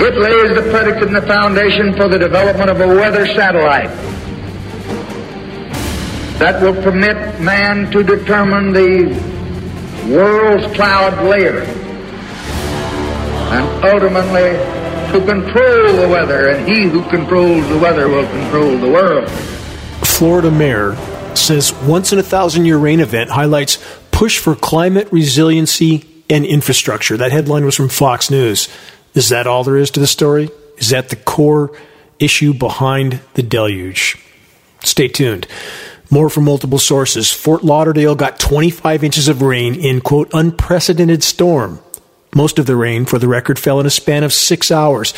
It lays the predicate and the foundation for the development of a weather satellite that will permit man to determine the world's cloud layer and ultimately to control the weather, and he who controls the weather will control the world. Florida mayor says once in a thousand year rain event highlights push for climate resiliency and infrastructure. That headline was from Fox News. Is that all there is to the story? Is that the core issue behind the deluge? Stay tuned. More from multiple sources. Fort Lauderdale got 25 inches of rain in, quote, unprecedented storm. Most of the rain, for the record, fell in a span of six hours.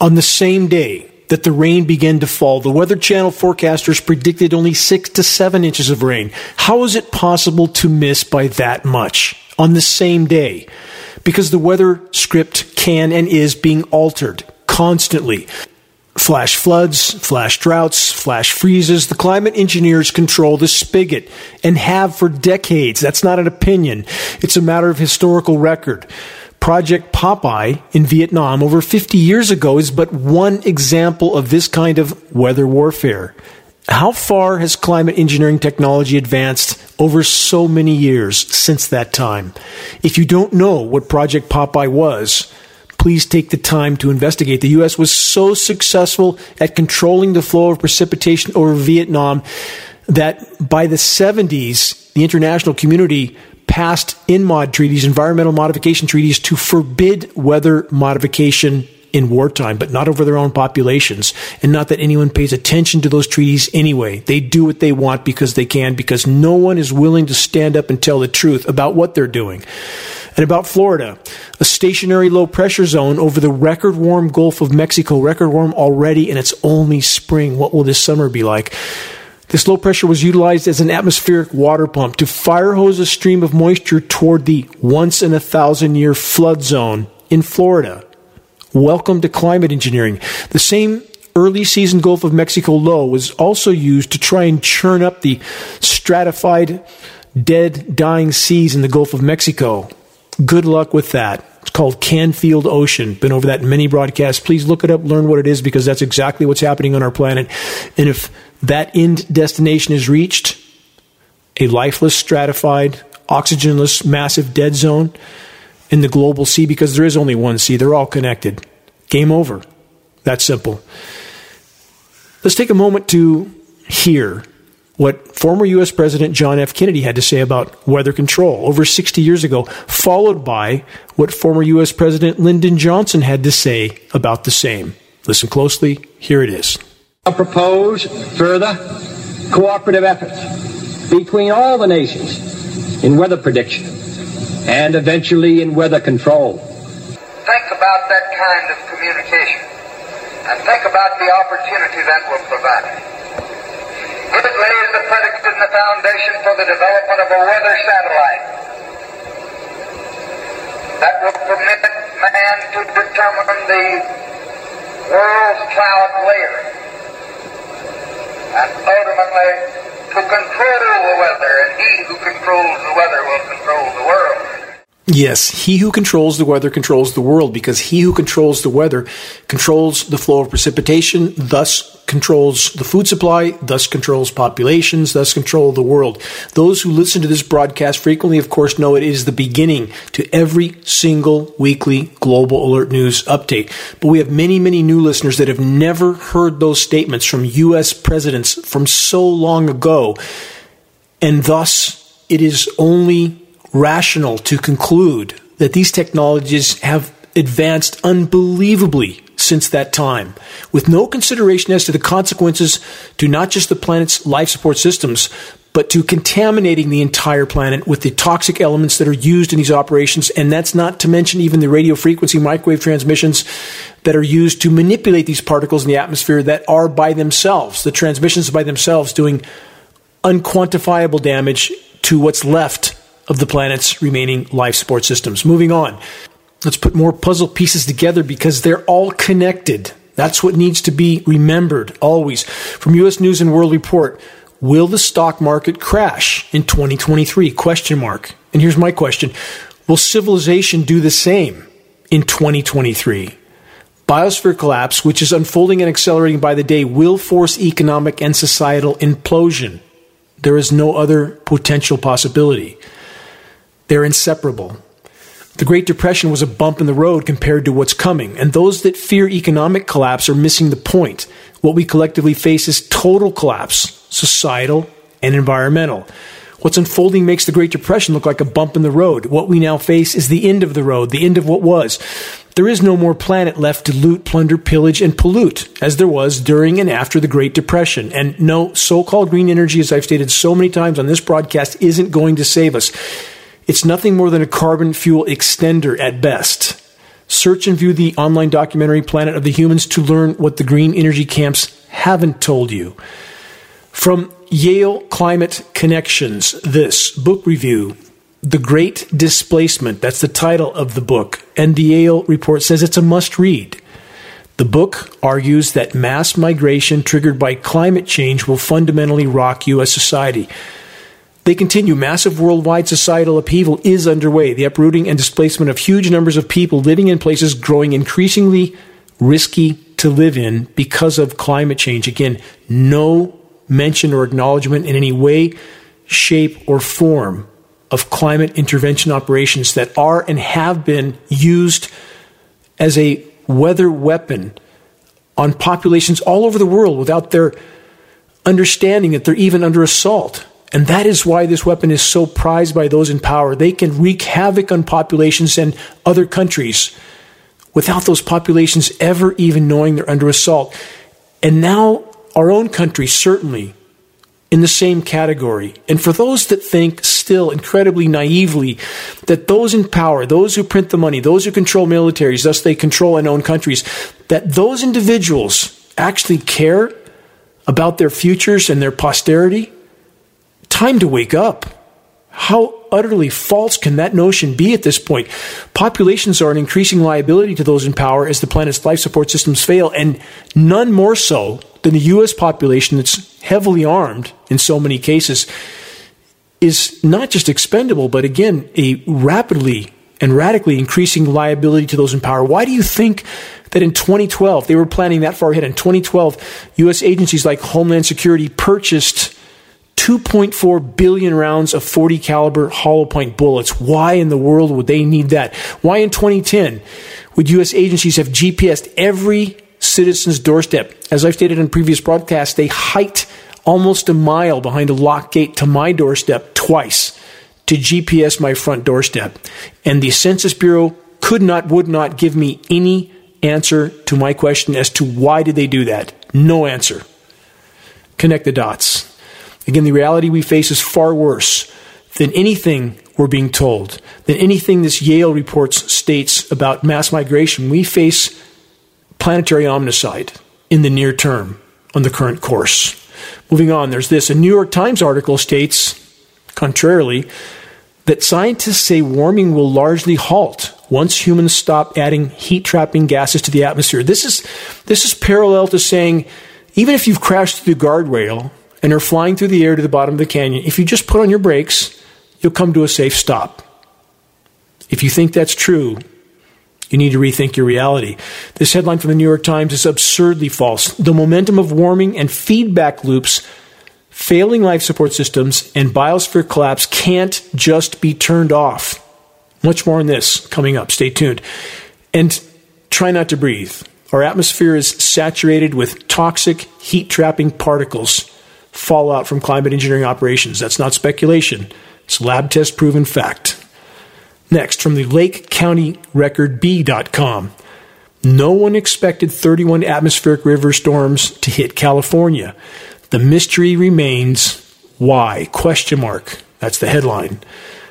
On the same day that the rain began to fall, the Weather Channel forecasters predicted only six to seven inches of rain. How is it possible to miss by that much on the same day? Because the weather script can and is being altered constantly flash floods, flash droughts, flash freezes. The climate engineers control the spigot and have for decades. That's not an opinion. It's a matter of historical record. Project Popeye in Vietnam over 50 years ago is but one example of this kind of weather warfare. How far has climate engineering technology advanced over so many years since that time? If you don't know what Project Popeye was, please take the time to investigate. The U.S. was so successful at controlling the flow of precipitation over Vietnam that by the 70s, the international community passed ENMOD treaties, environmental modification treaties, to forbid weather modification in wartime, but not over their own populations. And not that anyone pays attention to those treaties anyway. They do what they want because they can, because no one is willing to stand up and tell the truth about what they're doing. And about Florida, a stationary low pressure zone over the record warm Gulf of Mexico, record warm already, and it's only spring. What will this summer be like? This low pressure was utilized as an atmospheric water pump to fire hose a stream of moisture toward the once in a thousand year flood zone in Florida. Welcome to climate engineering. The same early season Gulf of Mexico low was also used to try and churn up the stratified dead, dying seas in the Gulf of Mexico. Good luck with that. It's called Canfield Ocean. Been over that in many broadcasts. Please look it up, learn what it is, because that's exactly what's happening on our planet. And if that end destination is reached, a lifeless, stratified, oxygenless, massive dead zone in the global sea, because there is only one sea, they're all connected. Game over. That's simple. Let's take a moment to hear what former U.S. President John F. Kennedy had to say about weather control over 60 years ago, followed by what former U.S. President Lyndon Johnson had to say about the same. Listen closely. Here it is. I propose further cooperative efforts between all the nations in weather prediction and eventually in weather control. Think about that kind of communication and think about the opportunity that will provide. It lays the predicate and the foundation for the development of a weather satellite that will permit man to determine the world's cloud layer and ultimately to control the weather, and he who controls the weather will control the world. Yes, he who controls the weather controls the world because he who controls the weather controls the flow of precipitation, thus controls the food supply, thus controls populations, thus control the world. Those who listen to this broadcast frequently, of course, know it is the beginning to every single weekly global alert news update. But we have many, many new listeners that have never heard those statements from U.S. presidents from so long ago. And thus, it is only rational to conclude that these technologies have advanced unbelievably since that time, with no consideration as to the consequences to not just the planet's life support systems, but to contaminating the entire planet with the toxic elements that are used in these operations. And that's not to mention even the radio frequency microwave transmissions that are used to manipulate these particles in the atmosphere that are by themselves, the transmissions by themselves doing unquantifiable damage to what's left of the planet's remaining life support systems. Moving on. Let's put more puzzle pieces together because they're all connected. That's what needs to be remembered always. From US News and World Report, will the stock market crash in 2023? Question mark. And here's my question. Will civilization do the same in 2023? Biosphere collapse, which is unfolding and accelerating by the day, will force economic and societal implosion. There is no other potential possibility. They're inseparable. The Great Depression was a bump in the road compared to what's coming, and those that fear economic collapse are missing the point. What we collectively face is total collapse, societal and environmental. What's unfolding makes the Great Depression look like a bump in the road. What we now face is the end of the road, the end of what was. There is no more planet left to loot, plunder, pillage, and pollute, as there was during and after the Great Depression. And no, so called green energy, as I've stated so many times on this broadcast, isn't going to save us. It's nothing more than a carbon fuel extender at best. Search and view the online documentary Planet of the Humans to learn what the green energy camps haven't told you. From Yale Climate Connections, this book review, The Great Displacement, that's the title of the book, and the Yale report says it's a must read. The book argues that mass migration triggered by climate change will fundamentally rock U.S. society. They continue massive worldwide societal upheaval is underway, the uprooting and displacement of huge numbers of people living in places growing increasingly risky to live in because of climate change. Again, no mention or acknowledgement in any way, shape, or form of climate intervention operations that are and have been used as a weather weapon on populations all over the world without their understanding that they're even under assault. And that is why this weapon is so prized by those in power. They can wreak havoc on populations and other countries without those populations ever even knowing they're under assault. And now our own country, certainly, in the same category. And for those that think still incredibly naively that those in power, those who print the money, those who control militaries, thus they control and own countries, that those individuals actually care about their futures and their posterity, time to wake up. How utterly false can that notion be at this point? Populations are an increasing liability to those in power as the planet's life support systems fail, and none more so than the U.S. population that's heavily armed in so many cases is not just expendable, but again, a rapidly and radically increasing liability to those in power. Why do you think that in 2012, they were planning that far ahead? In 2012, U.S. agencies like Homeland Security purchased 2.4 billion rounds of 40 caliber hollow point bullets. Why in the world would they need that? Why in 2010 would U.S. agencies have GPSed every citizen's doorstep. As I've stated in previous broadcasts, they hiked almost a mile behind a lock gate to my doorstep twice to GPS my front doorstep. And the Census Bureau could not, would not give me any answer to my question as to why did they do that. No answer. Connect the dots. Again, the reality we face is far worse than anything we're being told, than anything this Yale report states about mass migration. We face planetary omnicide in the near term on the current course. Moving on, there's this. A New York Times article states, contrarily, that scientists say warming will largely halt once humans stop adding heat trapping gases to the atmosphere. This is, this is parallel to saying even if you've crashed through the guardrail and are flying through the air to the bottom of the canyon, if you just put on your brakes, you'll come to a safe stop. If you think that's true, you need to rethink your reality. This headline from the New York Times is absurdly false. The momentum of warming and feedback loops, failing life support systems, and biosphere collapse can't just be turned off. Much more on this coming up. Stay tuned. And try not to breathe. Our atmosphere is saturated with toxic, heat trapping particles, fallout from climate engineering operations. That's not speculation, it's lab test proven fact. Next, from the Lake County Record B.com. No one expected 31 atmospheric river storms to hit California. The mystery remains why? Question mark. That's the headline.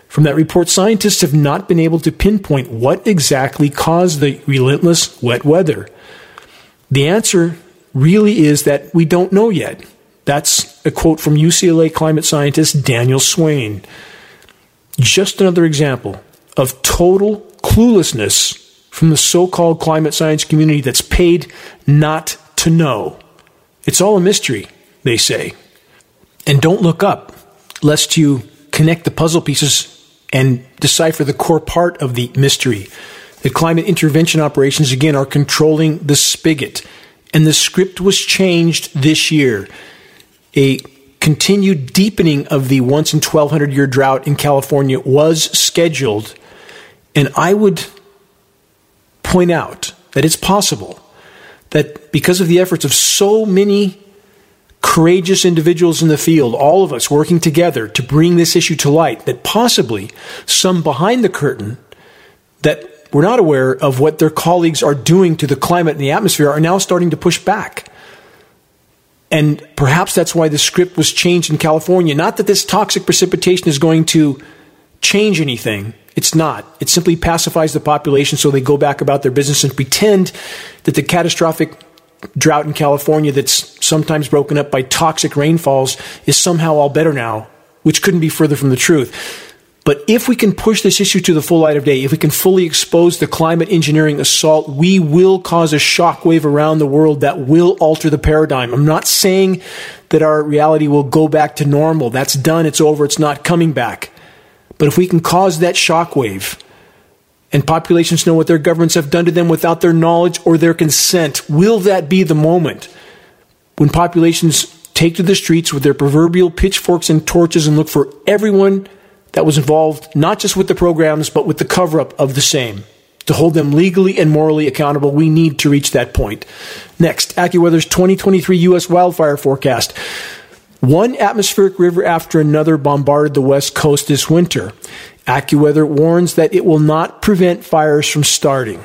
From that report, scientists have not been able to pinpoint what exactly caused the relentless wet weather. The answer really is that we don't know yet. That's a quote from UCLA climate scientist Daniel Swain. Just another example of total cluelessness from the so called climate science community that's paid not to know. It's all a mystery, they say. And don't look up, lest you connect the puzzle pieces and decipher the core part of the mystery. The climate intervention operations, again, are controlling the spigot. And the script was changed this year. A continued deepening of the once in 1200 year drought in California was scheduled. And I would point out that it's possible that because of the efforts of so many courageous individuals in the field, all of us working together to bring this issue to light, that possibly some behind the curtain that we're not aware of what their colleagues are doing to the climate and the atmosphere are now starting to push back. And perhaps that's why the script was changed in California. Not that this toxic precipitation is going to change anything. It's not. It simply pacifies the population so they go back about their business and pretend that the catastrophic drought in California that's sometimes broken up by toxic rainfalls is somehow all better now, which couldn't be further from the truth. But if we can push this issue to the full light of day, if we can fully expose the climate engineering assault, we will cause a shockwave around the world that will alter the paradigm. I'm not saying that our reality will go back to normal. That's done. It's over. It's not coming back. But if we can cause that shockwave, and populations know what their governments have done to them without their knowledge or their consent, will that be the moment when populations take to the streets with their proverbial pitchforks and torches and look for everyone that was involved not just with the programs, but with the cover up of the same. To hold them legally and morally accountable, we need to reach that point. Next, AccuWeather's 2023 U.S. wildfire forecast. One atmospheric river after another bombarded the West Coast this winter. AccuWeather warns that it will not prevent fires from starting.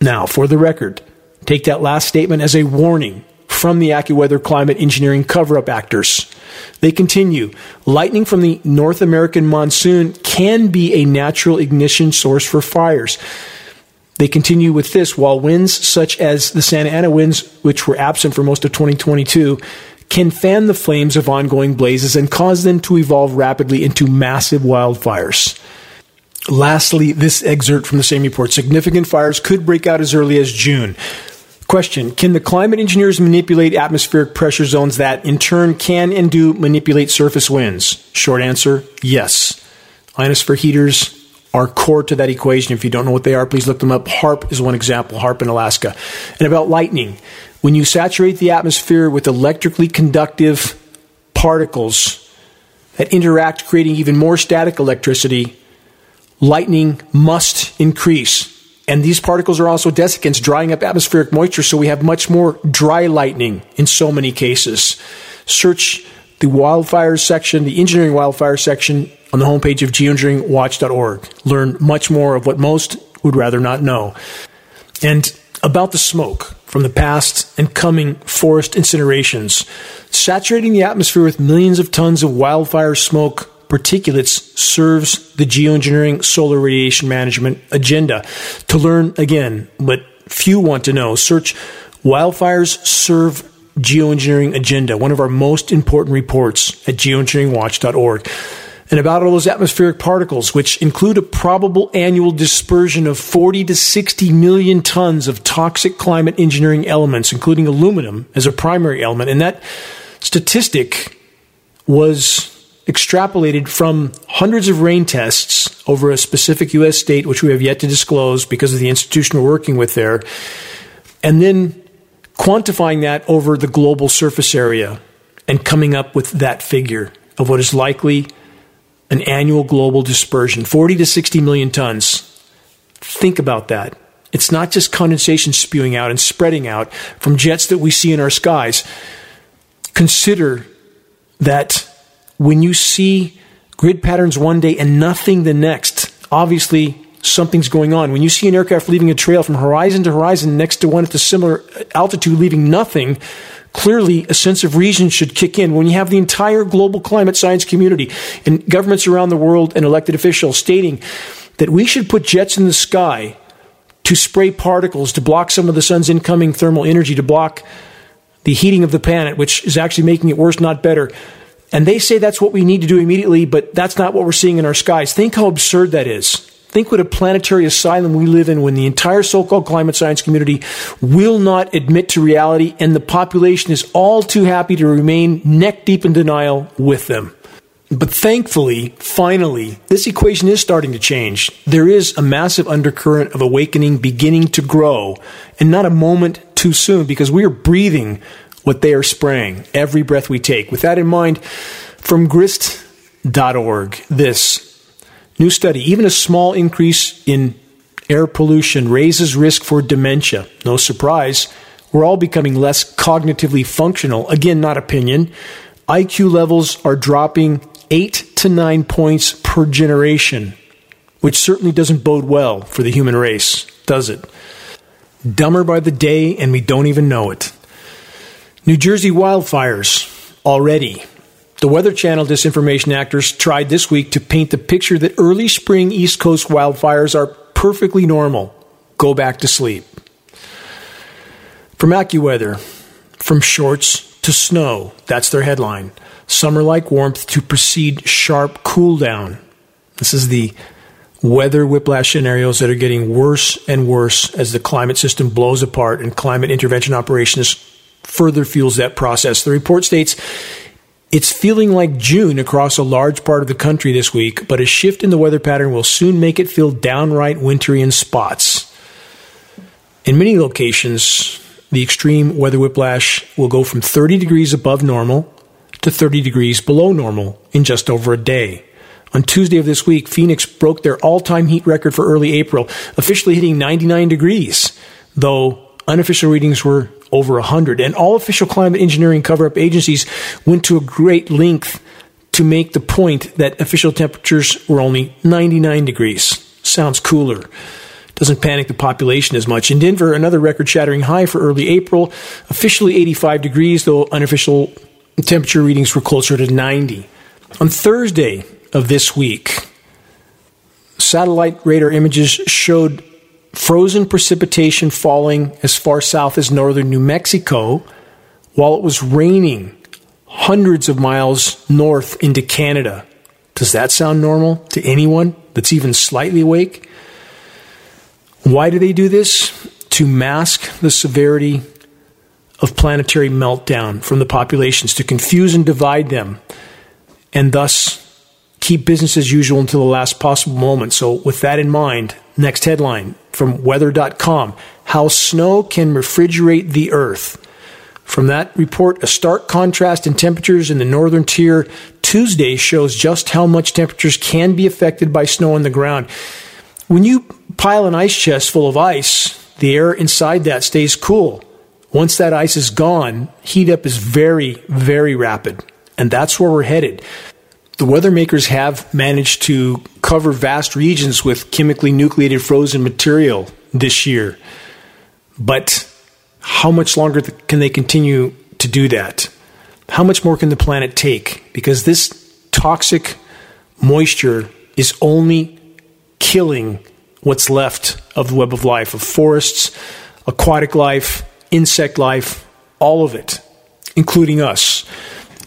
Now, for the record, take that last statement as a warning from the AccuWeather climate engineering cover up actors. They continue lightning from the North American monsoon can be a natural ignition source for fires. They continue with this while winds such as the Santa Ana winds, which were absent for most of 2022, can fan the flames of ongoing blazes and cause them to evolve rapidly into massive wildfires. Lastly, this excerpt from the same report significant fires could break out as early as June. Question Can the climate engineers manipulate atmospheric pressure zones that, in turn, can and do manipulate surface winds? Short answer yes. Ionosphere heaters are core to that equation. If you don't know what they are, please look them up. HAARP is one example, HAARP in Alaska. And about lightning. When you saturate the atmosphere with electrically conductive particles that interact, creating even more static electricity, lightning must increase. And these particles are also desiccants, drying up atmospheric moisture, so we have much more dry lightning in so many cases. Search the wildfires section, the engineering wildfire section on the homepage of geoengineeringwatch.org. Learn much more of what most would rather not know. And about the smoke from the past and coming forest incinerations, saturating the atmosphere with millions of tons of wildfire smoke particulates serves the geoengineering solar radiation management agenda. To learn again what few want to know, search Wildfires Serve Geoengineering Agenda, one of our most important reports at geoengineeringwatch.org. And about all those atmospheric particles, which include a probable annual dispersion of 40 to 60 million tons of toxic climate engineering elements, including aluminum as a primary element. And that statistic was extrapolated from hundreds of rain tests over a specific U.S. state, which we have yet to disclose because of the institution we're working with there, and then quantifying that over the global surface area and coming up with that figure of what is likely an annual global dispersion 40 to 60 million tons. Think about that. It's not just condensation spewing out and spreading out from jets that we see in our skies. Consider that when you see grid patterns one day and nothing the next, obviously something's going on. When you see an aircraft leaving a trail from horizon to horizon next to one at a similar uh, altitude leaving nothing, clearly a sense of reason should kick in. When you have the entire global climate science community and governments around the world and elected officials stating that we should put jets in the sky to spray particles, to block some of the sun's incoming thermal energy, to block the heating of the planet, which is actually making it worse, not better. And they say that's what we need to do immediately, but that's not what we're seeing in our skies. Think how absurd that is. Think what a planetary asylum we live in when the entire so called climate science community will not admit to reality and the population is all too happy to remain neck deep in denial with them. But thankfully, finally, this equation is starting to change. There is a massive undercurrent of awakening beginning to grow, and not a moment too soon because we are breathing what they are spraying every breath we take. With that in mind, from grist.org, this new study, even a small increase in air pollution raises risk for dementia. No surprise, we're all becoming less cognitively functional. Again, not opinion. IQ levels are dropping eight to nine points per generation, which certainly doesn't bode well for the human race, does it? Dumber by the day, and we don't even know it. New Jersey wildfires already. The Weather Channel disinformation actors tried this week to paint the picture that early spring East Coast wildfires are perfectly normal. Go back to sleep. From AccuWeather, from shorts to snow, that's their headline. Summer like warmth to precede sharp cool down. This is the weather whiplash scenarios that are getting worse and worse as the climate system blows apart and climate intervention operations further fuels that process. The report states it's feeling like June across a large part of the country this week, but a shift in the weather pattern will soon make it feel downright wintry in spots. In many locations, the extreme weather whiplash will go from 30 degrees above normal to 30 degrees below normal in just over a day. On Tuesday of this week, Phoenix broke their all time heat record for early April, officially hitting 99 degrees, though unofficial readings were over 100. And all official climate engineering cover up agencies went to a great length to make the point that official temperatures were only 99 degrees. Sounds cooler doesn't panic the population as much. In Denver, another record shattering high for early April, officially 85 degrees, though unofficial temperature readings were closer to 90. On Thursday of this week, satellite radar images showed frozen precipitation falling as far south as northern New Mexico while it was raining hundreds of miles north into Canada. Does that sound normal to anyone that's even slightly awake? Why do they do this? To mask the severity of planetary meltdown from the populations, to confuse and divide them, and thus keep business as usual until the last possible moment. So, with that in mind, next headline from weather.com How Snow Can Refrigerate the Earth. From that report, a stark contrast in temperatures in the northern tier Tuesday shows just how much temperatures can be affected by snow on the ground. When you pile an ice chest full of ice, the air inside that stays cool. Once that ice is gone, heat up is very, very rapid. And that's where we're headed. The weather makers have managed to cover vast regions with chemically nucleated frozen material this year. But how much longer can they continue to do that? How much more can the planet take? Because this toxic moisture is only killing what's left of the web of life, of forests, aquatic life, insect life, all of it, including us.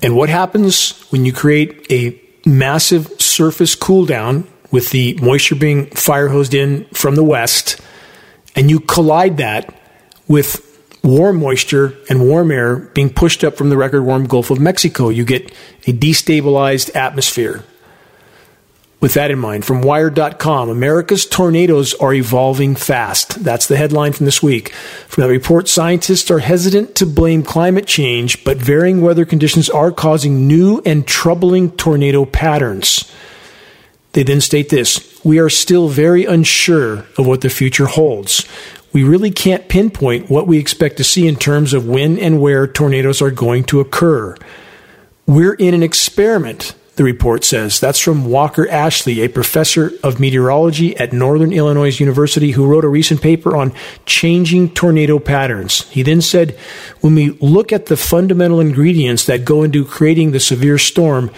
And what happens when you create a massive surface cool down with the moisture being fire hosed in from the west, and you collide that with warm moisture and warm air being pushed up from the record warm Gulf of Mexico? You get a destabilized atmosphere. With that in mind, from Wired.com, America's tornadoes are evolving fast. That's the headline from this week. From that report, scientists are hesitant to blame climate change, but varying weather conditions are causing new and troubling tornado patterns. They then state this We are still very unsure of what the future holds. We really can't pinpoint what we expect to see in terms of when and where tornadoes are going to occur. We're in an experiment the report says. That's from Walker Ashley, a professor of meteorology at Northern Illinois University who wrote a recent paper on changing tornado patterns. He then said, when we look at the fundamental ingredients that go into creating the severe storm,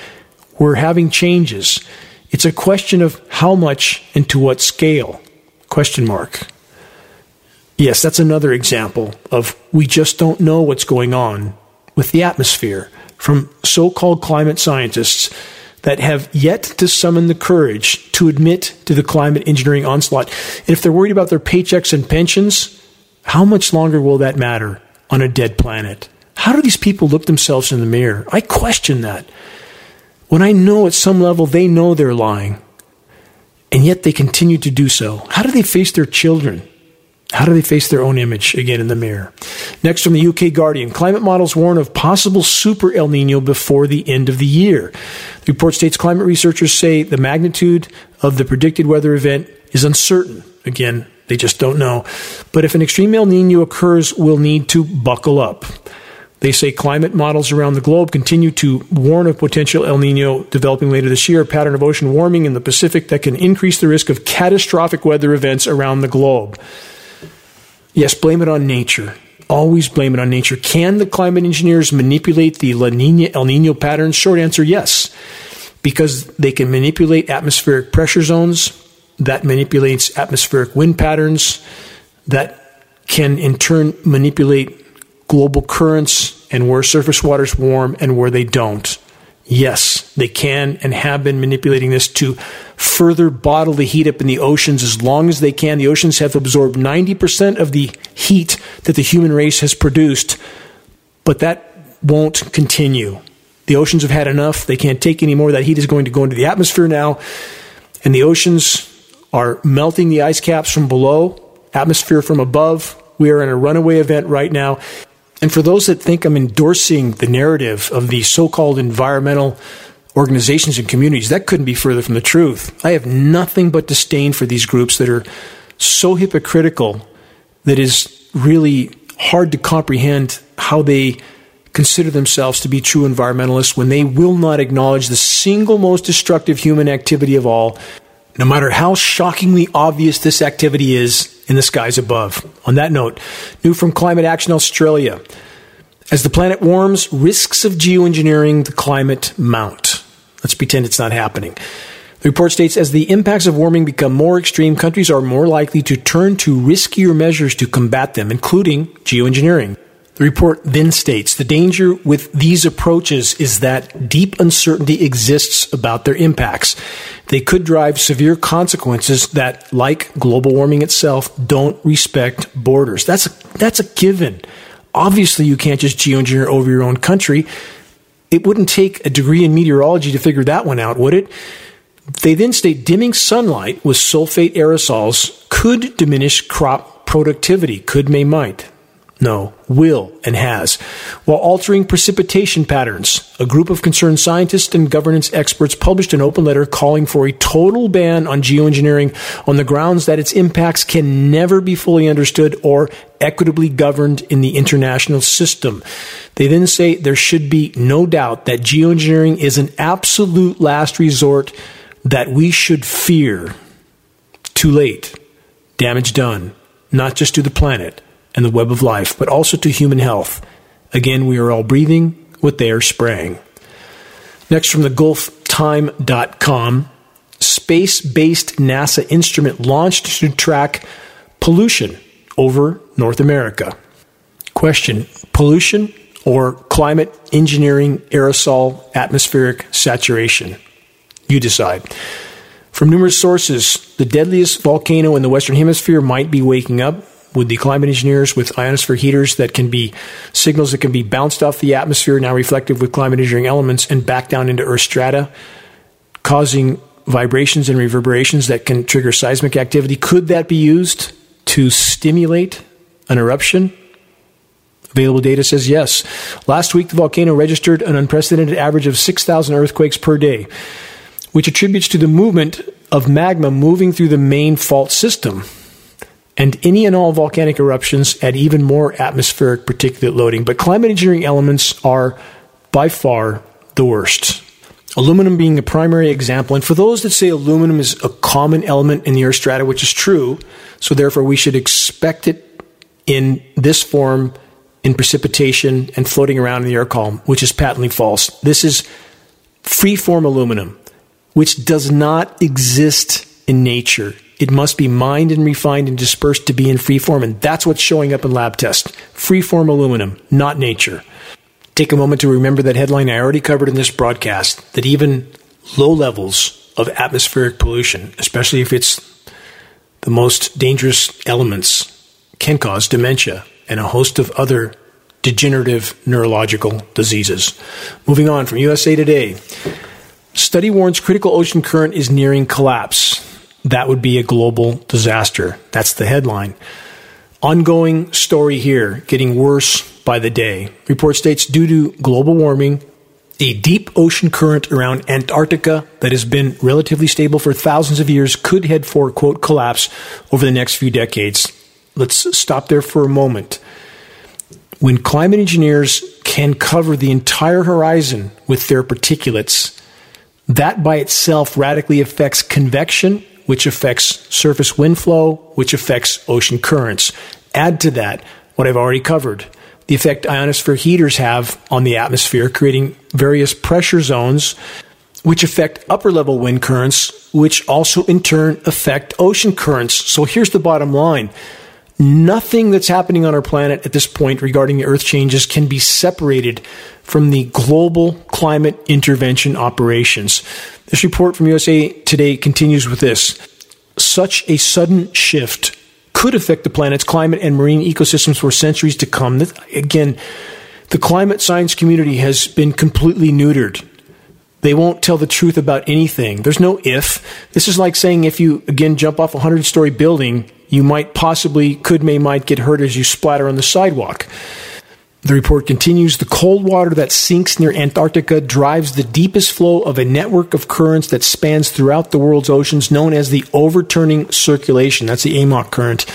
we're having changes. It's a question of how much and to what scale. Question mark. Yes, that's another example of we just don't know what's going on with the atmosphere from so called climate scientists that have yet to summon the courage to admit to the climate engineering onslaught. And if they're worried about their paychecks and pensions, how much longer will that matter on a dead planet? How do these people look themselves in the mirror? I question that. when I know at some level they know they're lying, and yet they continue to do so? How do they face their children? How do they face their own image again in the mirror? Next from the UK Guardian, climate models warn of possible super El Nino before the end of the year. The report states climate researchers say the magnitude of the predicted weather event is uncertain. Again, they just don't know. But if an extreme El Nino occurs, we'll need to buckle up. They say climate models around the globe continue to warn of potential El Nino developing later this year, a pattern of ocean warming in the Pacific that can increase the risk of catastrophic weather events around the globe. Yes, blame it on nature. Always blame it on nature. Can the climate engineers manipulate the La Nina El Nino patterns? Short answer yes. Because they can manipulate atmospheric pressure zones, that manipulates atmospheric wind patterns, that can in turn manipulate global currents and where surface waters warm and where they don't. Yes, they can and have been manipulating this to further bottle the heat up in the oceans as long as they can. The oceans have absorbed 90% of the heat that the human race has produced, but that won't continue. The oceans have had enough. They can't take any more. That heat is going to go into the atmosphere now, and the oceans are melting the ice caps from below, atmosphere from above. We are in a runaway event right now. And for those that think I'm endorsing the narrative of the so called environmental organizations and communities, that couldn't be further from the truth. I have nothing but disdain for these groups that are so hypocritical that is really hard to comprehend how they consider themselves to be true environmentalists when they will not acknowledge the single most destructive human activity of all, no matter how shockingly obvious this activity is in the skies above. On that note, new from Climate Action Australia. As the planet warms, risks of geoengineering the climate mount. Let's pretend it's not happening. The report states as the impacts of warming become more extreme, countries are more likely to turn to riskier measures to combat them, including geoengineering. The report then states the danger with these approaches is that deep uncertainty exists about their impacts. They could drive severe consequences that, like global warming itself, don't respect borders. That's a, that's a given. Obviously, you can't just geoengineer over your own country. It wouldn't take a degree in meteorology to figure that one out, would it? They then state dimming sunlight with sulfate aerosols could diminish crop productivity, could may might. No, will and has. While altering precipitation patterns, a group of concerned scientists and governance experts published an open letter calling for a total ban on geoengineering on the grounds that its impacts can never be fully understood or equitably governed in the international system. They then say there should be no doubt that geoengineering is an absolute last resort that we should fear. Too late. Damage done, not just to the planet and the web of life, but also to human health. Again, we are all breathing what they are spraying. Next from the GulfTime.com, space based NASA instrument launched to track pollution over North America. Question Pollution or climate engineering aerosol atmospheric saturation? You decide. From numerous sources, the deadliest volcano in the Western Hemisphere might be waking up with the climate engineers with ionosphere heaters that can be signals that can be bounced off the atmosphere, now reflective with climate engineering elements, and back down into Earth strata, causing vibrations and reverberations that can trigger seismic activity. Could that be used to stimulate an eruption? Available data says yes. Last week, the volcano registered an unprecedented average of 6,000 earthquakes per day, which attributes to the movement of magma moving through the main fault system and any and all volcanic eruptions add even more atmospheric particulate loading. But climate engineering elements are by far the worst. Aluminum being a primary example, and for those that say aluminum is a common element in the Earth strata, which is true, so therefore we should expect it in this form in precipitation and floating around in the air column, which is patently false. This is free-form aluminum, which does not exist in nature. It must be mined and refined and dispersed to be in free form, and that's what's showing up in lab tests. Free form aluminum, not nature. Take a moment to remember that headline I already covered in this broadcast that even low levels of atmospheric pollution, especially if it's the most dangerous elements, can cause dementia and a host of other degenerative neurological diseases. Moving on from USA Today. Study warns critical ocean current is nearing collapse. That would be a global disaster. That's the headline. Ongoing story here, getting worse by the day. Report states due to global warming, a deep ocean current around Antarctica that has been relatively stable for thousands of years could head for, quote, collapse over the next few decades. Let's stop there for a moment. When climate engineers can cover the entire horizon with their particulates, that by itself radically affects convection, which affects surface wind flow, which affects ocean currents. Add to that what I've already covered the effect ionosphere heaters have on the atmosphere, creating various pressure zones which affect upper level wind currents, which also in turn affect ocean currents. So here's the bottom line. Nothing that's happening on our planet at this point regarding the Earth changes can be separated from the global climate intervention operations. This report from USA Today continues with this. Such a sudden shift could affect the planet's climate and marine ecosystems for centuries to come. Again, the climate science community has been completely neutered. They won't tell the truth about anything. There's no if. This is like saying if you, again, jump off a 100 story building, you might possibly, could, may, might get hurt as you splatter on the sidewalk. The report continues the cold water that sinks near Antarctica drives the deepest flow of a network of currents that spans throughout the world's oceans, known as the overturning circulation. That's the AMOC current.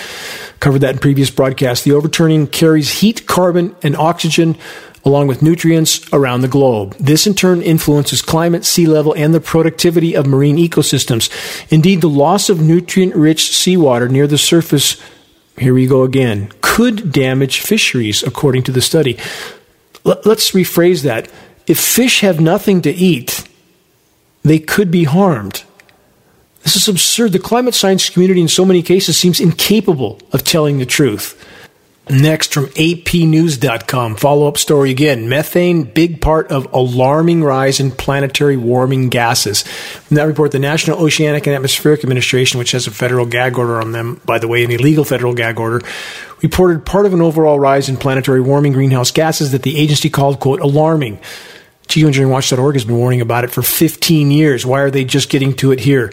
Covered that in previous broadcasts. The overturning carries heat, carbon, and oxygen along with nutrients around the globe. This in turn influences climate, sea level, and the productivity of marine ecosystems. Indeed, the loss of nutrient rich seawater near the surface here we go again, could damage fisheries, according to the study. L- let's rephrase that. If fish have nothing to eat, they could be harmed. This is absurd. The climate science community, in so many cases, seems incapable of telling the truth. Next, from APnews.com, follow up story again. Methane, big part of alarming rise in planetary warming gases. From that report, the National Oceanic and Atmospheric Administration, which has a federal gag order on them, by the way, an illegal federal gag order, reported part of an overall rise in planetary warming greenhouse gases that the agency called, quote, alarming. Geoengineeringwatch.org has been warning about it for 15 years. Why are they just getting to it here?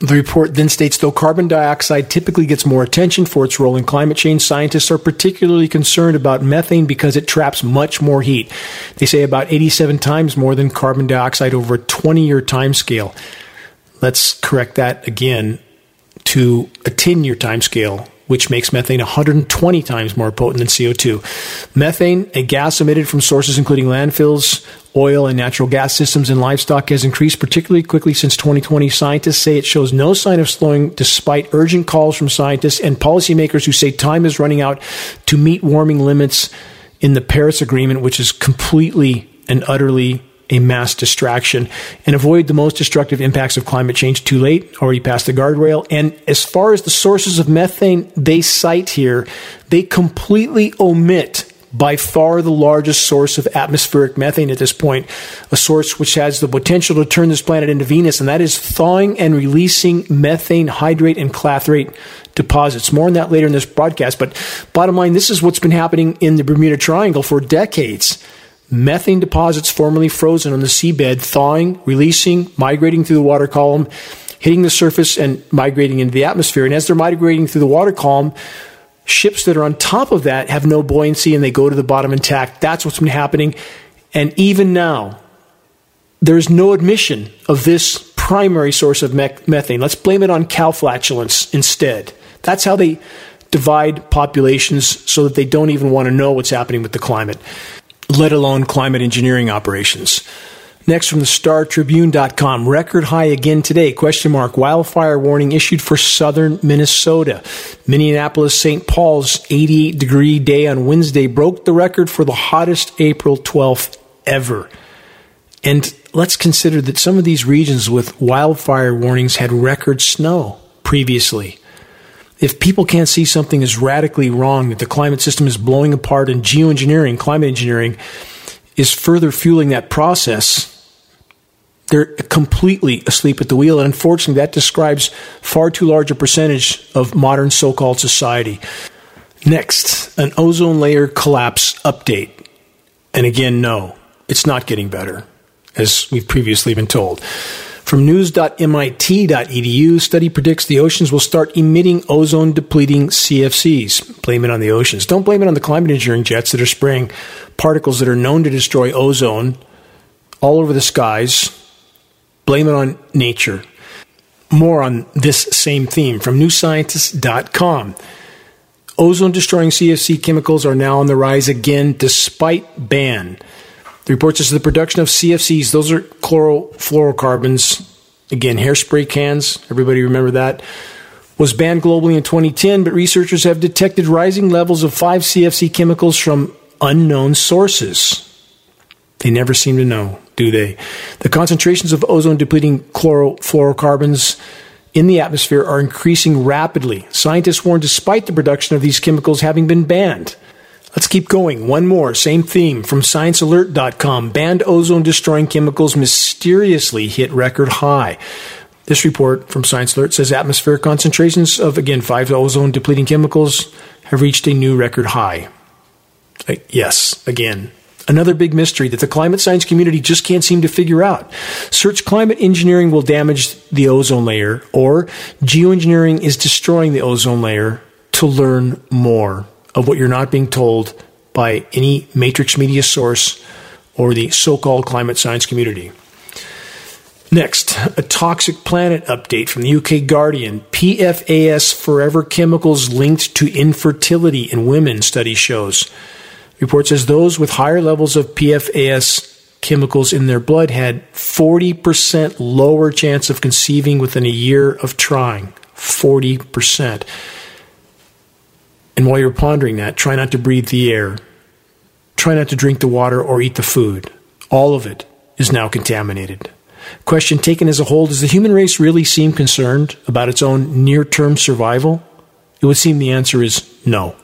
The report then states though carbon dioxide typically gets more attention for its role in climate change, scientists are particularly concerned about methane because it traps much more heat. They say about 87 times more than carbon dioxide over a 20 year time scale. Let's correct that again to a 10 year time scale which makes methane 120 times more potent than CO2. Methane, a gas emitted from sources including landfills, oil, and natural gas systems in livestock, has increased particularly quickly since 2020. Scientists say it shows no sign of slowing despite urgent calls from scientists and policymakers who say time is running out to meet warming limits in the Paris Agreement, which is completely and utterly a mass distraction and avoid the most destructive impacts of climate change too late, already past the guardrail. And as far as the sources of methane they cite here, they completely omit by far the largest source of atmospheric methane at this point, a source which has the potential to turn this planet into Venus, and that is thawing and releasing methane hydrate and clathrate deposits. More on that later in this broadcast, but bottom line, this is what's been happening in the Bermuda Triangle for decades methane deposits formerly frozen on the seabed thawing, releasing, migrating through the water column, hitting the surface and migrating into the atmosphere. And as they're migrating through the water column, ships that are on top of that have no buoyancy and they go to the bottom intact. That's what's been happening. And even now, there's no admission of this primary source of methane. Let's blame it on cow flatulence instead. That's how they divide populations so that they don't even want to know what's happening with the climate let alone climate engineering operations. Next from the StarTribune.com, record high again today, question mark, wildfire warning issued for southern Minnesota. Minneapolis St. Paul's 88 degree day on Wednesday broke the record for the hottest April 12th ever. And let's consider that some of these regions with wildfire warnings had record snow previously if people can't see something is radically wrong, that the climate system is blowing apart and geoengineering, climate engineering, is further fueling that process, they're completely asleep at the wheel. And unfortunately, that describes far too large a percentage of modern so called society. Next, an ozone layer collapse update. And again, no, it's not getting better. as we've previously been told. From news.mit.edu, study predicts the oceans will start emitting ozone depleting CFCs. Blame it on the oceans. Don't blame it on the climate engineering jets that are spraying particles that are known to destroy ozone all over the skies. Blame it on nature. More on this same theme from newscientist.com. Ozone destroying CFC chemicals are now on the rise again despite ban. The report says the production of CFCs, those are chlorofluorocarbons, again, hairspray cans, everybody remember that, was banned globally in 2010, but researchers have detected rising levels of 5 CFC chemicals from unknown sources. They never seem to know, do they? The concentrations of ozone depleting chlorofluorocarbons in the atmosphere are increasing rapidly. Scientists warn despite the production of these chemicals having been banned. Let's keep going. One more, same theme from sciencealert.com. Banned ozone destroying chemicals mysteriously hit record high. This report from Science Alert says atmospheric concentrations of, again, five ozone depleting chemicals have reached a new record high. Uh, yes, again, another big mystery that the climate science community just can't seem to figure out. Search climate engineering will damage the ozone layer, or geoengineering is destroying the ozone layer to learn more of what you're not being told by any matrix media source or the so called climate science community. Next, a toxic planet update from the UK Guardian. PFAS forever chemicals linked to infertility in women, study shows. Report says those with higher levels of PFAS chemicals in their blood had 40% lower chance of conceiving within a year of trying. 40%. And while you're pondering that, try not to breathe the air. Try not to drink the water or eat the food. All of it is now contaminated. Question taken as a whole Does the human race really seem concerned about its own near term survival? It would seem the answer is no.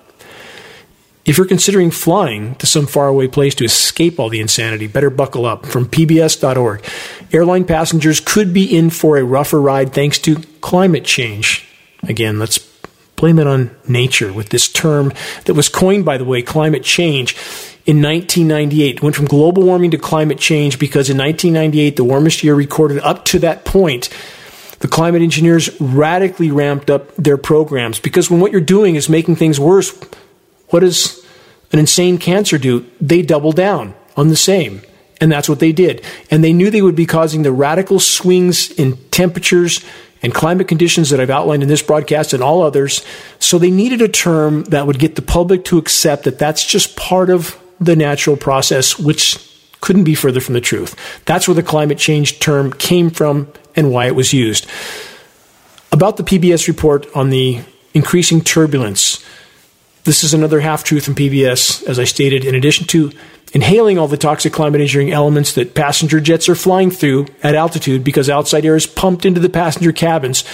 If you're considering flying to some faraway place to escape all the insanity, better buckle up. From PBS.org, airline passengers could be in for a rougher ride thanks to climate change. Again, let's blame it on nature with this term that was coined, by the way, climate change in 1998. It went from global warming to climate change because in 1998, the warmest year recorded up to that point, the climate engineers radically ramped up their programs because when what you're doing is making things worse, what does an insane cancer do? They double down on the same. And that's what they did. And they knew they would be causing the radical swings in temperatures and climate conditions that I've outlined in this broadcast and all others. So they needed a term that would get the public to accept that that's just part of the natural process, which couldn't be further from the truth. That's where the climate change term came from and why it was used. About the PBS report on the increasing turbulence, this is another half truth from PBS, as I stated. In addition to inhaling all the toxic climate engineering elements that passenger jets are flying through at altitude because outside air is pumped into the passenger cabins,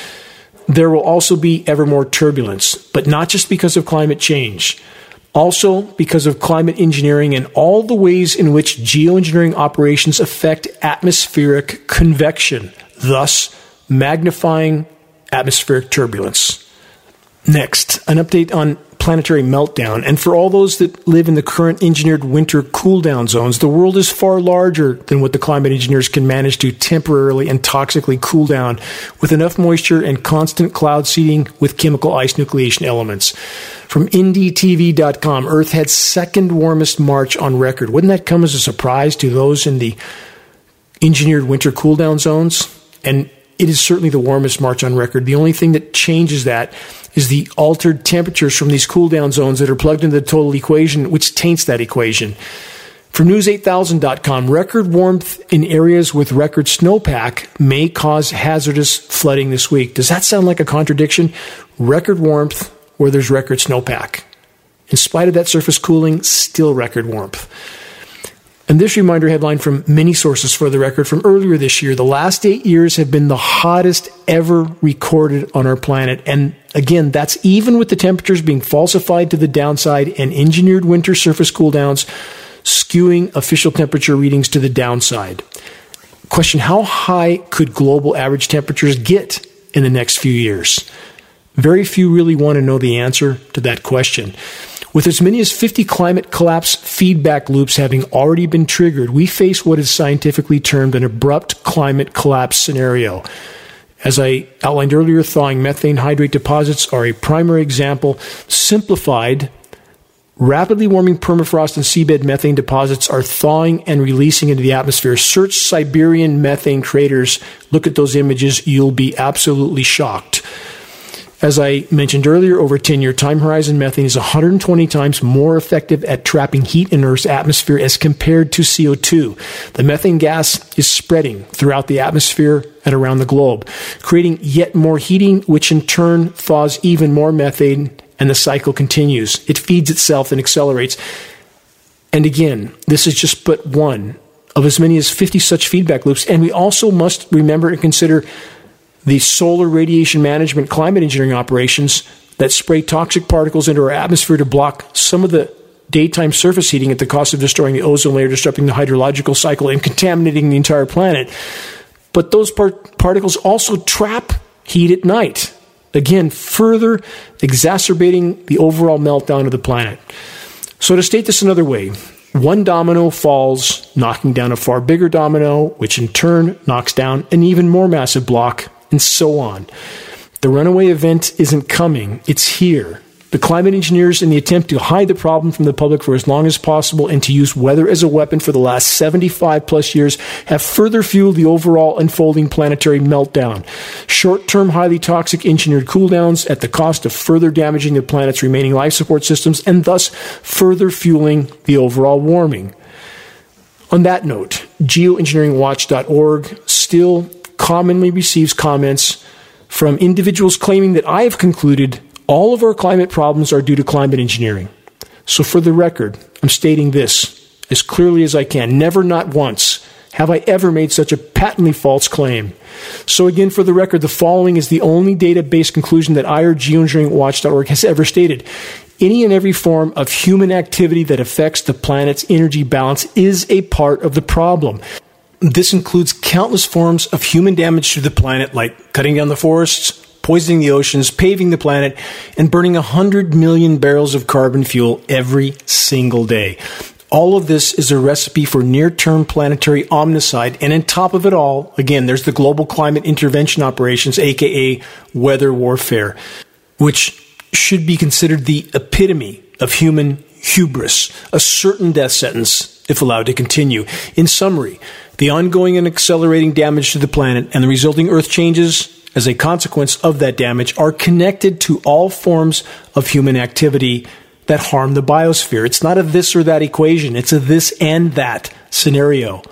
there will also be ever more turbulence, but not just because of climate change. Also, because of climate engineering and all the ways in which geoengineering operations affect atmospheric convection, thus magnifying atmospheric turbulence. Next, an update on planetary meltdown. And for all those that live in the current engineered winter cool down zones, the world is far larger than what the climate engineers can manage to temporarily and toxically cool down with enough moisture and constant cloud seeding with chemical ice nucleation elements. From NDTV.com, Earth had second warmest March on record. Wouldn't that come as a surprise to those in the engineered winter cool down zones? And it is certainly the warmest March on record. The only thing that changes that is the altered temperatures from these cool down zones that are plugged into the total equation, which taints that equation. From News8000.com, record warmth in areas with record snowpack may cause hazardous flooding this week. Does that sound like a contradiction? Record warmth where there's record snowpack. In spite of that surface cooling, still record warmth. And this reminder headline from many sources for the record from earlier this year the last eight years have been the hottest ever recorded on our planet. And again, that's even with the temperatures being falsified to the downside and engineered winter surface cool downs skewing official temperature readings to the downside. Question How high could global average temperatures get in the next few years? Very few really want to know the answer to that question. With as many as 50 climate collapse feedback loops having already been triggered, we face what is scientifically termed an abrupt climate collapse scenario. As I outlined earlier, thawing methane hydrate deposits are a primary example. Simplified, rapidly warming permafrost and seabed methane deposits are thawing and releasing into the atmosphere. Search Siberian methane craters. Look at those images. You'll be absolutely shocked. As I mentioned earlier, over a 10 year time horizon, methane is 120 times more effective at trapping heat in Earth's atmosphere as compared to CO2. The methane gas is spreading throughout the atmosphere and around the globe, creating yet more heating, which in turn thaws even more methane, and the cycle continues. It feeds itself and accelerates. And again, this is just but one of as many as 50 such feedback loops. And we also must remember and consider the solar radiation management climate engineering operations that spray toxic particles into our atmosphere to block some of the daytime surface heating at the cost of destroying the ozone layer, disrupting the hydrological cycle, and contaminating the entire planet. But those part- particles also trap heat at night, again, further exacerbating the overall meltdown of the planet. So, to state this another way, one domino falls, knocking down a far bigger domino, which in turn knocks down an even more massive block and so on. The runaway event isn't coming, it's here. The climate engineers, in the attempt to hide the problem from the public for as long as possible and to use weather as a weapon for the last 75 plus years, have further fueled the overall unfolding planetary meltdown. Short term, highly toxic engineered cooldowns at the cost of further damaging the planet's remaining life support systems and thus further fueling the overall warming. On that note, geoengineeringwatch.org still commonly receives comments from individuals claiming that I have concluded all of our climate problems are due to climate engineering. So, for the record, I'm stating this as clearly as I can. Never, not once, have I ever made such a patently false claim. So, again, for the record, the following is the only database conclusion that I or geoengineeringwatch.org has ever stated. Any and every form of human activity that affects the planet's energy balance is a part of the problem. This includes countless forms of human damage to the planet, like cutting down the forests, poisoning the oceans, paving the planet, and burning 100 million barrels of carbon fuel every single day. All of this is a recipe for near term planetary omnicide. And on top of it all, again, there's the global climate intervention operations, aka weather warfare, which should be considered the epitome of human hubris, a certain death sentence if allowed to continue. In summary, the ongoing and accelerating damage to the planet and the resulting Earth changes as a consequence of that damage are connected to all forms of human activity that harm the biosphere. It's not a this or that equation, it's a this and that scenario.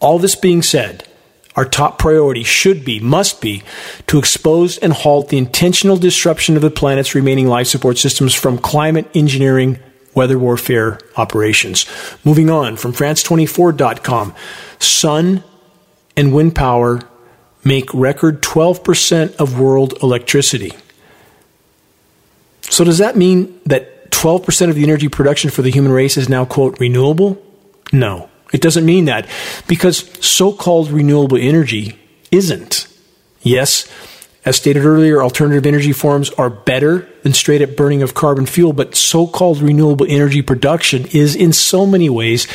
All this being said, our top priority should be, must be, to expose and halt the intentional disruption of the planet's remaining life support systems from climate engineering weather warfare operations. Moving on from France24.com. Sun and wind power make record 12% of world electricity. So, does that mean that 12% of the energy production for the human race is now, quote, renewable? No, it doesn't mean that because so called renewable energy isn't. Yes, as stated earlier, alternative energy forms are better than straight up burning of carbon fuel, but so called renewable energy production is in so many ways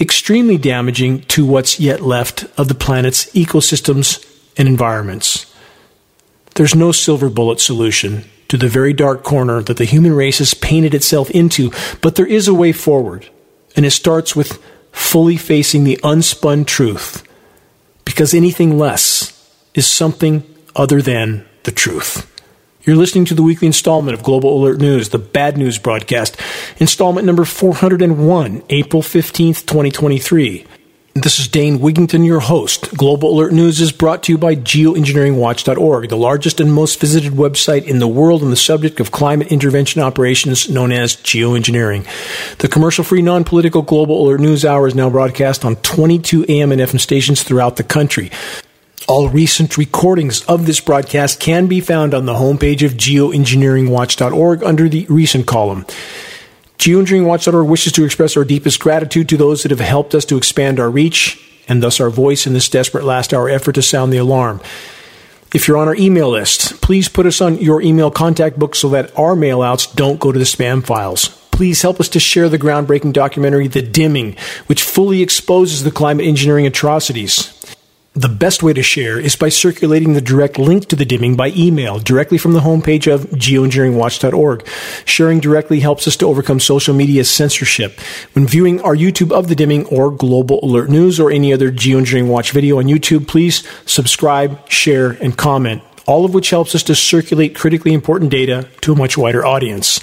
extremely damaging to what's yet left of the planet's ecosystems and environments. There's no silver bullet solution to the very dark corner that the human race has painted itself into, but there is a way forward, and it starts with fully facing the unspun truth, because anything less is something other than the truth. You're listening to the weekly installment of Global Alert News, the bad news broadcast, installment number 401, April 15th, 2023. This is Dane Wigington, your host. Global Alert News is brought to you by geoengineeringwatch.org, the largest and most visited website in the world on the subject of climate intervention operations known as geoengineering. The commercial free, non political Global Alert News Hour is now broadcast on 22 AM and FM stations throughout the country. All recent recordings of this broadcast can be found on the homepage of geoengineeringwatch.org under the recent column. Geoengineeringwatch.org wishes to express our deepest gratitude to those that have helped us to expand our reach and thus our voice in this desperate last hour effort to sound the alarm. If you're on our email list, please put us on your email contact book so that our mailouts don't go to the spam files please help us to share the groundbreaking documentary The Dimming, which fully exposes the climate engineering atrocities. The best way to share is by circulating the direct link to the dimming by email directly from the homepage of geoengineeringwatch.org. Sharing directly helps us to overcome social media censorship. When viewing our YouTube of the dimming or Global Alert News or any other Geoengineering Watch video on YouTube, please subscribe, share, and comment, all of which helps us to circulate critically important data to a much wider audience.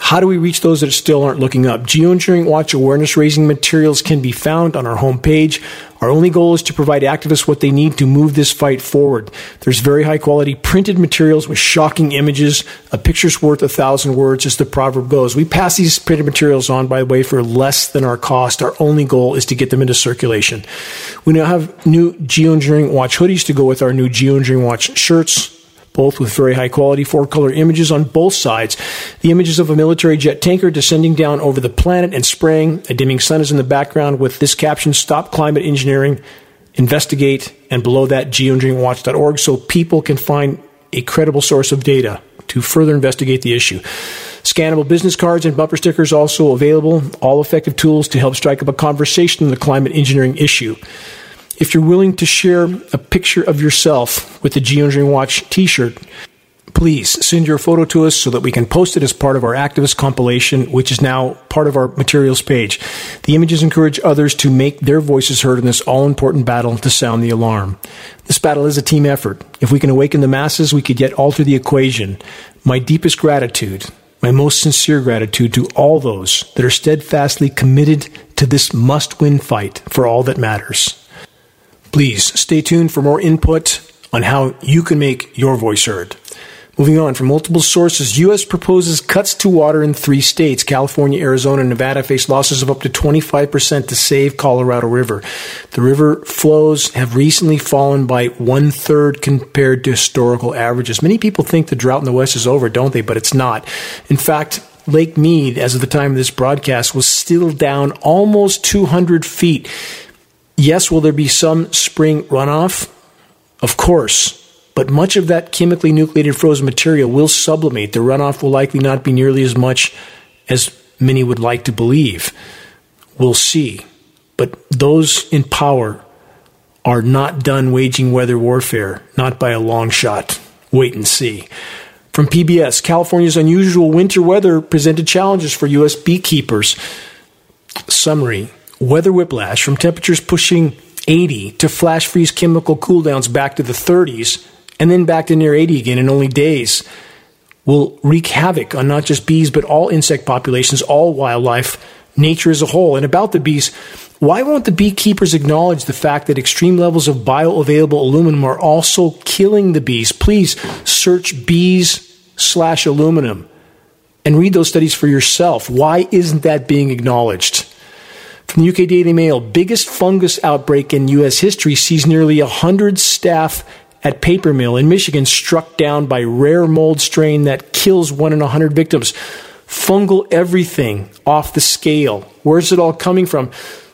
How do we reach those that still aren't looking up? Geoengineering Watch awareness raising materials can be found on our homepage. Our only goal is to provide activists what they need to move this fight forward. There's very high quality printed materials with shocking images. A picture's worth a thousand words, as the proverb goes. We pass these printed materials on, by the way, for less than our cost. Our only goal is to get them into circulation. We now have new Geoengineering Watch hoodies to go with our new Geoengineering Watch shirts both with very high quality four color images on both sides. The images of a military jet tanker descending down over the planet and spraying. A dimming sun is in the background with this caption Stop Climate Engineering, Investigate, and below that, geoengineeringwatch.org, so people can find a credible source of data to further investigate the issue. Scannable business cards and bumper stickers also available, all effective tools to help strike up a conversation on the climate engineering issue. If you're willing to share a picture of yourself with the Geoengineering Watch t shirt, please send your photo to us so that we can post it as part of our activist compilation, which is now part of our materials page. The images encourage others to make their voices heard in this all important battle to sound the alarm. This battle is a team effort. If we can awaken the masses, we could yet alter the equation. My deepest gratitude, my most sincere gratitude to all those that are steadfastly committed to this must win fight for all that matters. Please stay tuned for more input on how you can make your voice heard. Moving on, from multiple sources, U.S. proposes cuts to water in three states. California, Arizona, and Nevada face losses of up to 25% to save Colorado River. The river flows have recently fallen by one third compared to historical averages. Many people think the drought in the West is over, don't they? But it's not. In fact, Lake Mead, as of the time of this broadcast, was still down almost 200 feet Yes, will there be some spring runoff? Of course. But much of that chemically nucleated frozen material will sublimate. The runoff will likely not be nearly as much as many would like to believe. We'll see. But those in power are not done waging weather warfare, not by a long shot. Wait and see. From PBS, California's unusual winter weather presented challenges for U.S. beekeepers. Summary weather whiplash from temperatures pushing 80 to flash freeze chemical cooldowns back to the 30s and then back to near 80 again in only days will wreak havoc on not just bees but all insect populations, all wildlife, nature as a whole. And about the bees, why won't the beekeepers acknowledge the fact that extreme levels of bioavailable aluminum are also killing the bees? Please search bees slash aluminum and read those studies for yourself. Why isn't that being acknowledged? From the UK Daily Mail, biggest fungus outbreak in U.S. history sees nearly 100 staff at paper mill in Michigan struck down by rare mold strain that kills one in 100 victims. Fungal everything off the scale. Where's it all coming from?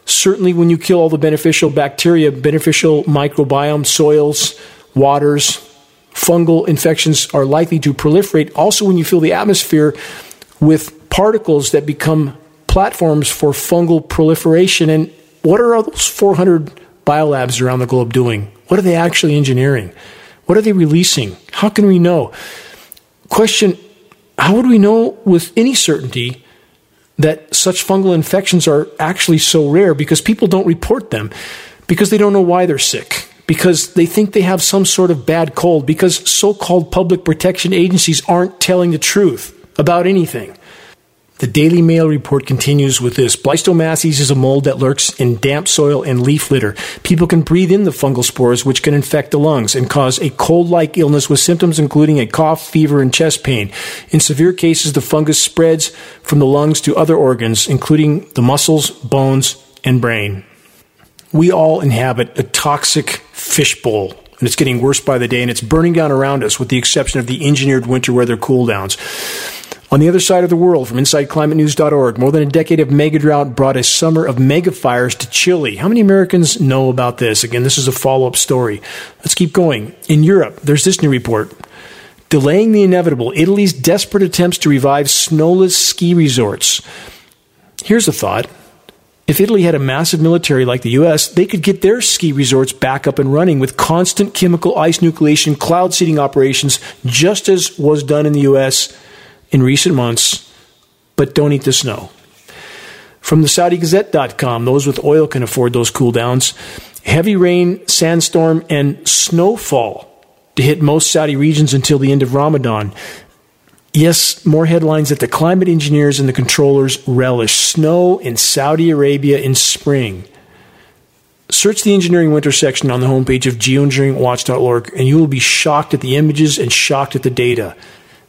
Certainly, when you kill all the beneficial bacteria, beneficial microbiome, soils, waters, fungal infections are likely to proliferate. Also, when you fill the atmosphere with particles that become platforms for fungal proliferation. And what are all those 400 biolabs around the globe doing? What are they actually engineering? What are they releasing? How can we know? Question How would we know with any certainty that such fungal infections are actually so rare? Because people don't report them, because they don't know why they're sick, because they think they have some sort of bad cold, because so called public protection agencies aren't telling the truth about anything. The Daily Mail report continues with this. Blastomyces is a mold that lurks in damp soil and leaf litter. People can breathe in the fungal spores, which can infect the lungs and cause a cold like illness with symptoms including a cough, fever, and chest pain. In severe cases, the fungus spreads from the lungs to other organs, including the muscles, bones, and brain. We all inhabit a toxic fishbowl and it's getting worse by the day, and it's burning down around us, with the exception of the engineered winter weather cooldowns. On the other side of the world, from InsideClimateNews.org, more than a decade of mega drought brought a summer of mega fires to Chile. How many Americans know about this? Again, this is a follow up story. Let's keep going. In Europe, there's this new report. delaying the inevitable, Italy's desperate attempts to revive snowless ski resorts. Here's a thought. If Italy had a massive military like the US, they could get their ski resorts back up and running with constant chemical ice nucleation cloud seeding operations, just as was done in the US in recent months. But don't eat the snow. From the SaudiGazette.com, those with oil can afford those cool downs. Heavy rain, sandstorm, and snowfall to hit most Saudi regions until the end of Ramadan. Yes, more headlines that the climate engineers and the controllers relish snow in Saudi Arabia in spring. Search the engineering winter section on the homepage of geoengineeringwatch.org and you will be shocked at the images and shocked at the data.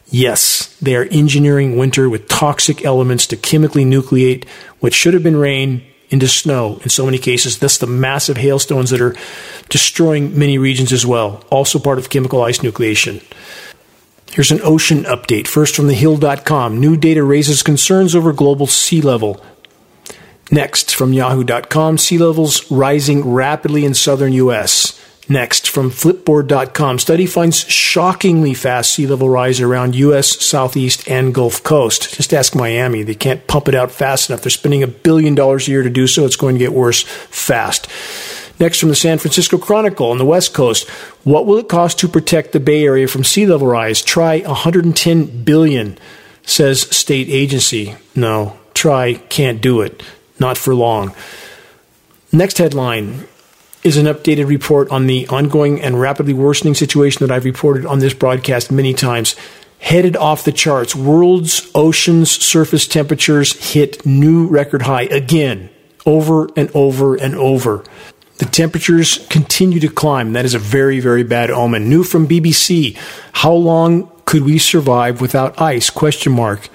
Yes, they are engineering winter with toxic elements to chemically nucleate what should have been rain into snow in so many cases. That's the massive hailstones that are destroying many regions as well, also part of chemical ice nucleation. Here's an ocean update. First from thehill.com. New data raises concerns over global sea level. Next from yahoo.com. Sea levels rising rapidly in southern U.S. Next from flipboard.com. Study finds shockingly fast sea level rise around U.S. southeast and Gulf Coast. Just ask Miami. They can't pump it out fast enough. They're spending a billion dollars a year to do so. It's going to get worse fast. Next, from the San Francisco Chronicle on the West Coast, what will it cost to protect the Bay Area from sea level rise? Try 110 billion, says state agency. No, try can't do it. Not for long. Next headline is an updated report on the ongoing and rapidly worsening situation that I've reported on this broadcast many times. Headed off the charts, world's oceans surface temperatures hit new record high again, over and over and over. The temperatures continue to climb. That is a very, very bad omen. New from BBC. How long could we survive without ice? Question mark.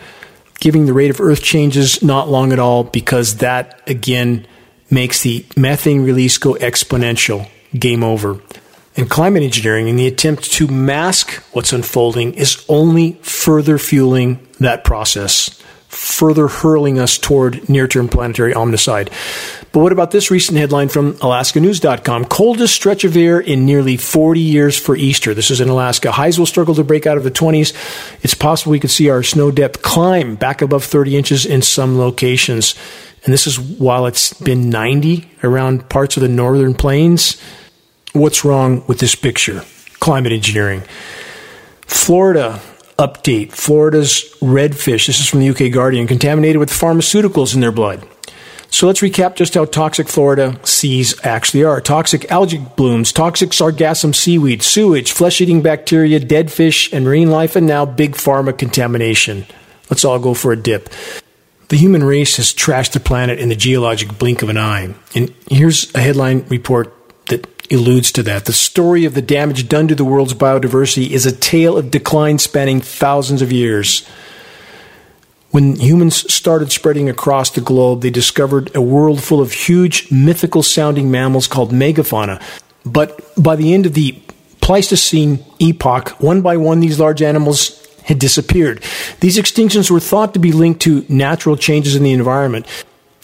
Giving the rate of earth changes not long at all because that again makes the methane release go exponential. Game over. And climate engineering, in the attempt to mask what's unfolding, is only further fueling that process, further hurling us toward near term planetary omnicide. But what about this recent headline from AlaskaNews.com? Coldest stretch of air in nearly 40 years for Easter. This is in Alaska. Highs will struggle to break out of the 20s. It's possible we could see our snow depth climb back above 30 inches in some locations. And this is while it's been 90 around parts of the northern plains. What's wrong with this picture? Climate engineering. Florida update. Florida's redfish, this is from the UK Guardian, contaminated with pharmaceuticals in their blood. So let's recap just how toxic Florida seas actually are. Toxic algae blooms, toxic sargassum seaweed, sewage, flesh eating bacteria, dead fish, and marine life, and now big pharma contamination. Let's all go for a dip. The human race has trashed the planet in the geologic blink of an eye. And here's a headline report that alludes to that. The story of the damage done to the world's biodiversity is a tale of decline spanning thousands of years. When humans started spreading across the globe, they discovered a world full of huge, mythical sounding mammals called megafauna. But by the end of the Pleistocene epoch, one by one, these large animals had disappeared. These extinctions were thought to be linked to natural changes in the environment.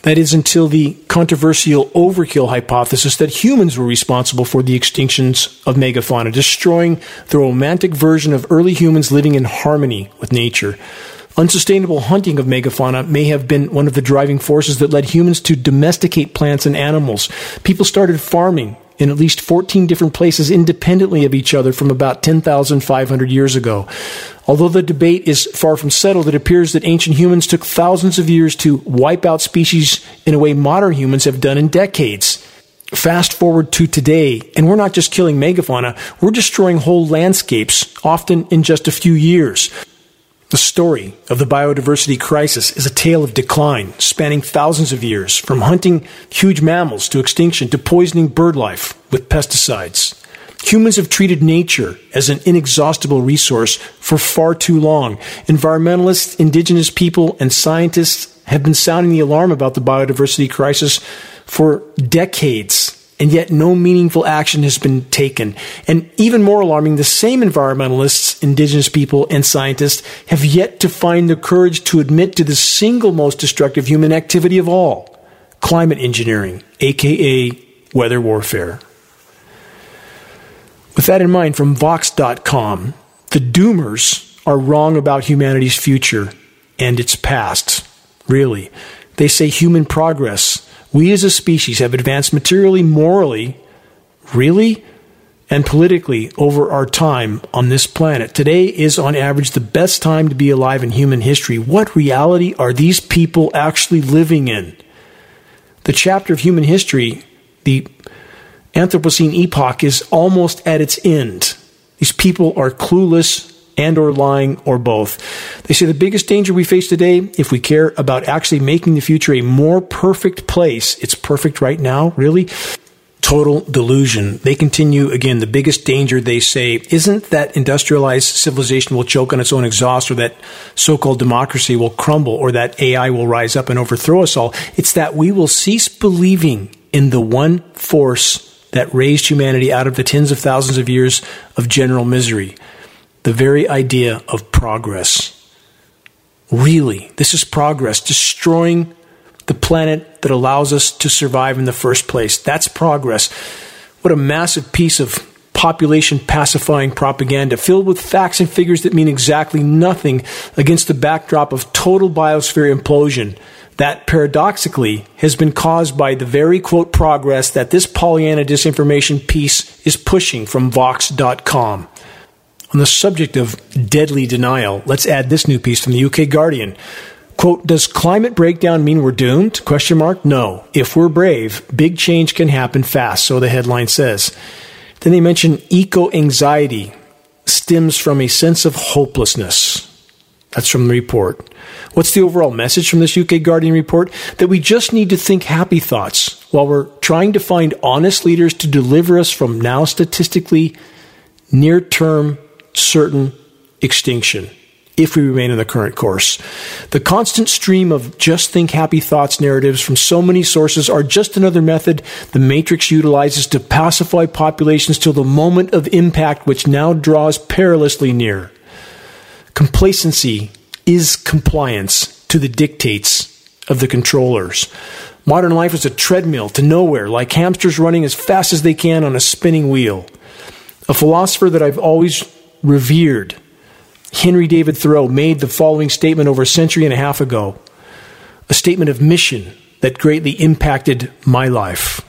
That is until the controversial overkill hypothesis that humans were responsible for the extinctions of megafauna, destroying the romantic version of early humans living in harmony with nature. Unsustainable hunting of megafauna may have been one of the driving forces that led humans to domesticate plants and animals. People started farming in at least 14 different places independently of each other from about 10,500 years ago. Although the debate is far from settled, it appears that ancient humans took thousands of years to wipe out species in a way modern humans have done in decades. Fast forward to today, and we're not just killing megafauna, we're destroying whole landscapes, often in just a few years. The story of the biodiversity crisis is a tale of decline spanning thousands of years, from hunting huge mammals to extinction to poisoning bird life with pesticides. Humans have treated nature as an inexhaustible resource for far too long. Environmentalists, indigenous people, and scientists have been sounding the alarm about the biodiversity crisis for decades and yet no meaningful action has been taken. And even more alarming, the same environmentalists, indigenous people, and scientists have yet to find the courage to admit to the single most destructive human activity of all climate engineering, aka weather warfare. With that in mind, from Vox.com, The doomers are wrong about humanity's future and its past. Really. They say human progress. We as a species have advanced materially, morally, really, and politically over our time on this planet. Today is, on average, the best time to be alive in human history. What reality are these people actually living in? The chapter of human history, the Anthropocene epoch, is almost at its end. These people are clueless and or lying or both. They say the biggest danger we face today, if we care about actually making the future a more perfect place, it's perfect right now, really, total delusion. They continue again, the biggest danger they say isn't that industrialized civilization will choke on its own exhaust or that so-called democracy will crumble or that AI will rise up and overthrow us all. It's that we will cease believing in the one force that raised humanity out of the tens of thousands of years of general misery the very idea of progress. Really, this is progress, destroying the planet that allows us to survive in the first place. That's progress. What a massive piece of population pacifying propaganda filled with facts and figures that mean exactly nothing against the backdrop of total biosphere implosion that paradoxically has been caused by the very quote progress that this Pollyanna disinformation piece is pushing from Vox.com. On the subject of deadly denial, let's add this new piece from the UK Guardian. Quote, does climate breakdown mean we're doomed? Question mark. No. If we're brave, big change can happen fast, so the headline says. Then they mention eco anxiety stems from a sense of hopelessness. That's from the report. What's the overall message from this UK Guardian report? That we just need to think happy thoughts while we're trying to find honest leaders to deliver us from now statistically near term certain extinction if we remain in the current course. The constant stream of just think happy thoughts narratives from so many sources are just another method the Matrix utilizes to pacify populations till the moment of impact, which now draws perilously near. Complacency is compliance to the dictates of the controllers. Modern life is a treadmill to nowhere, like hamsters running as fast as they can on a spinning wheel. A philosopher that I've always revered, Henry David Thoreau, made the following statement over a century and a half ago a statement of mission that greatly impacted my life.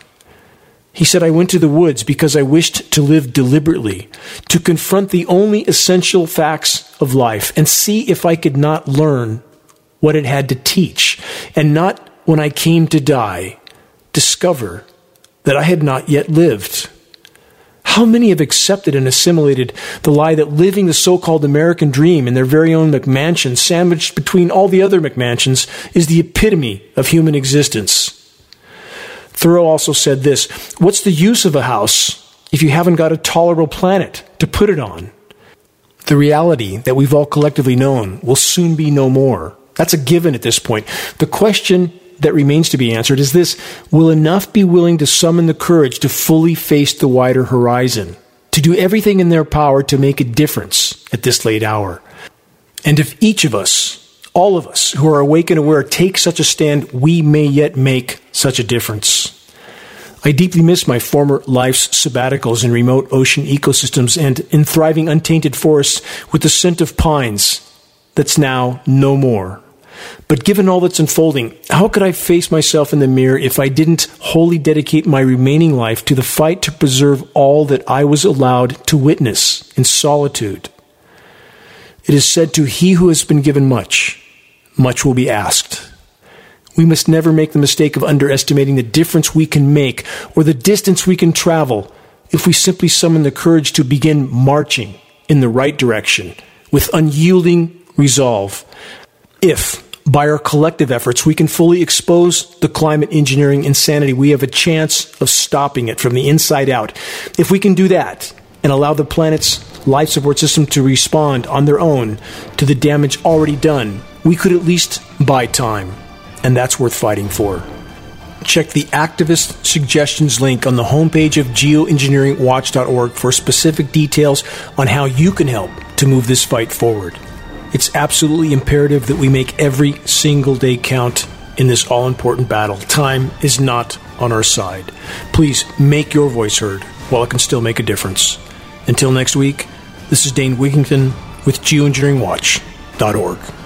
He said, I went to the woods because I wished to live deliberately, to confront the only essential facts of life and see if I could not learn what it had to teach, and not when I came to die, discover that I had not yet lived. How many have accepted and assimilated the lie that living the so called American dream in their very own McMansion, sandwiched between all the other McMansions, is the epitome of human existence? Thoreau also said this What's the use of a house if you haven't got a tolerable planet to put it on? The reality that we've all collectively known will soon be no more. That's a given at this point. The question that remains to be answered is this Will enough be willing to summon the courage to fully face the wider horizon, to do everything in their power to make a difference at this late hour? And if each of us, all of us who are awake and aware, take such a stand, we may yet make such a difference. I deeply miss my former life's sabbaticals in remote ocean ecosystems and in thriving untainted forests with the scent of pines that's now no more. But given all that's unfolding, how could I face myself in the mirror if I didn't wholly dedicate my remaining life to the fight to preserve all that I was allowed to witness in solitude? It is said to he who has been given much, much will be asked. We must never make the mistake of underestimating the difference we can make or the distance we can travel if we simply summon the courage to begin marching in the right direction with unyielding resolve. If by our collective efforts, we can fully expose the climate engineering insanity. We have a chance of stopping it from the inside out. If we can do that and allow the planet's life support system to respond on their own to the damage already done, we could at least buy time. And that's worth fighting for. Check the activist suggestions link on the homepage of geoengineeringwatch.org for specific details on how you can help to move this fight forward. It's absolutely imperative that we make every single day count in this all important battle. Time is not on our side. Please make your voice heard while it can still make a difference. Until next week, This is Dane Wigington with geoengineeringwatch.org.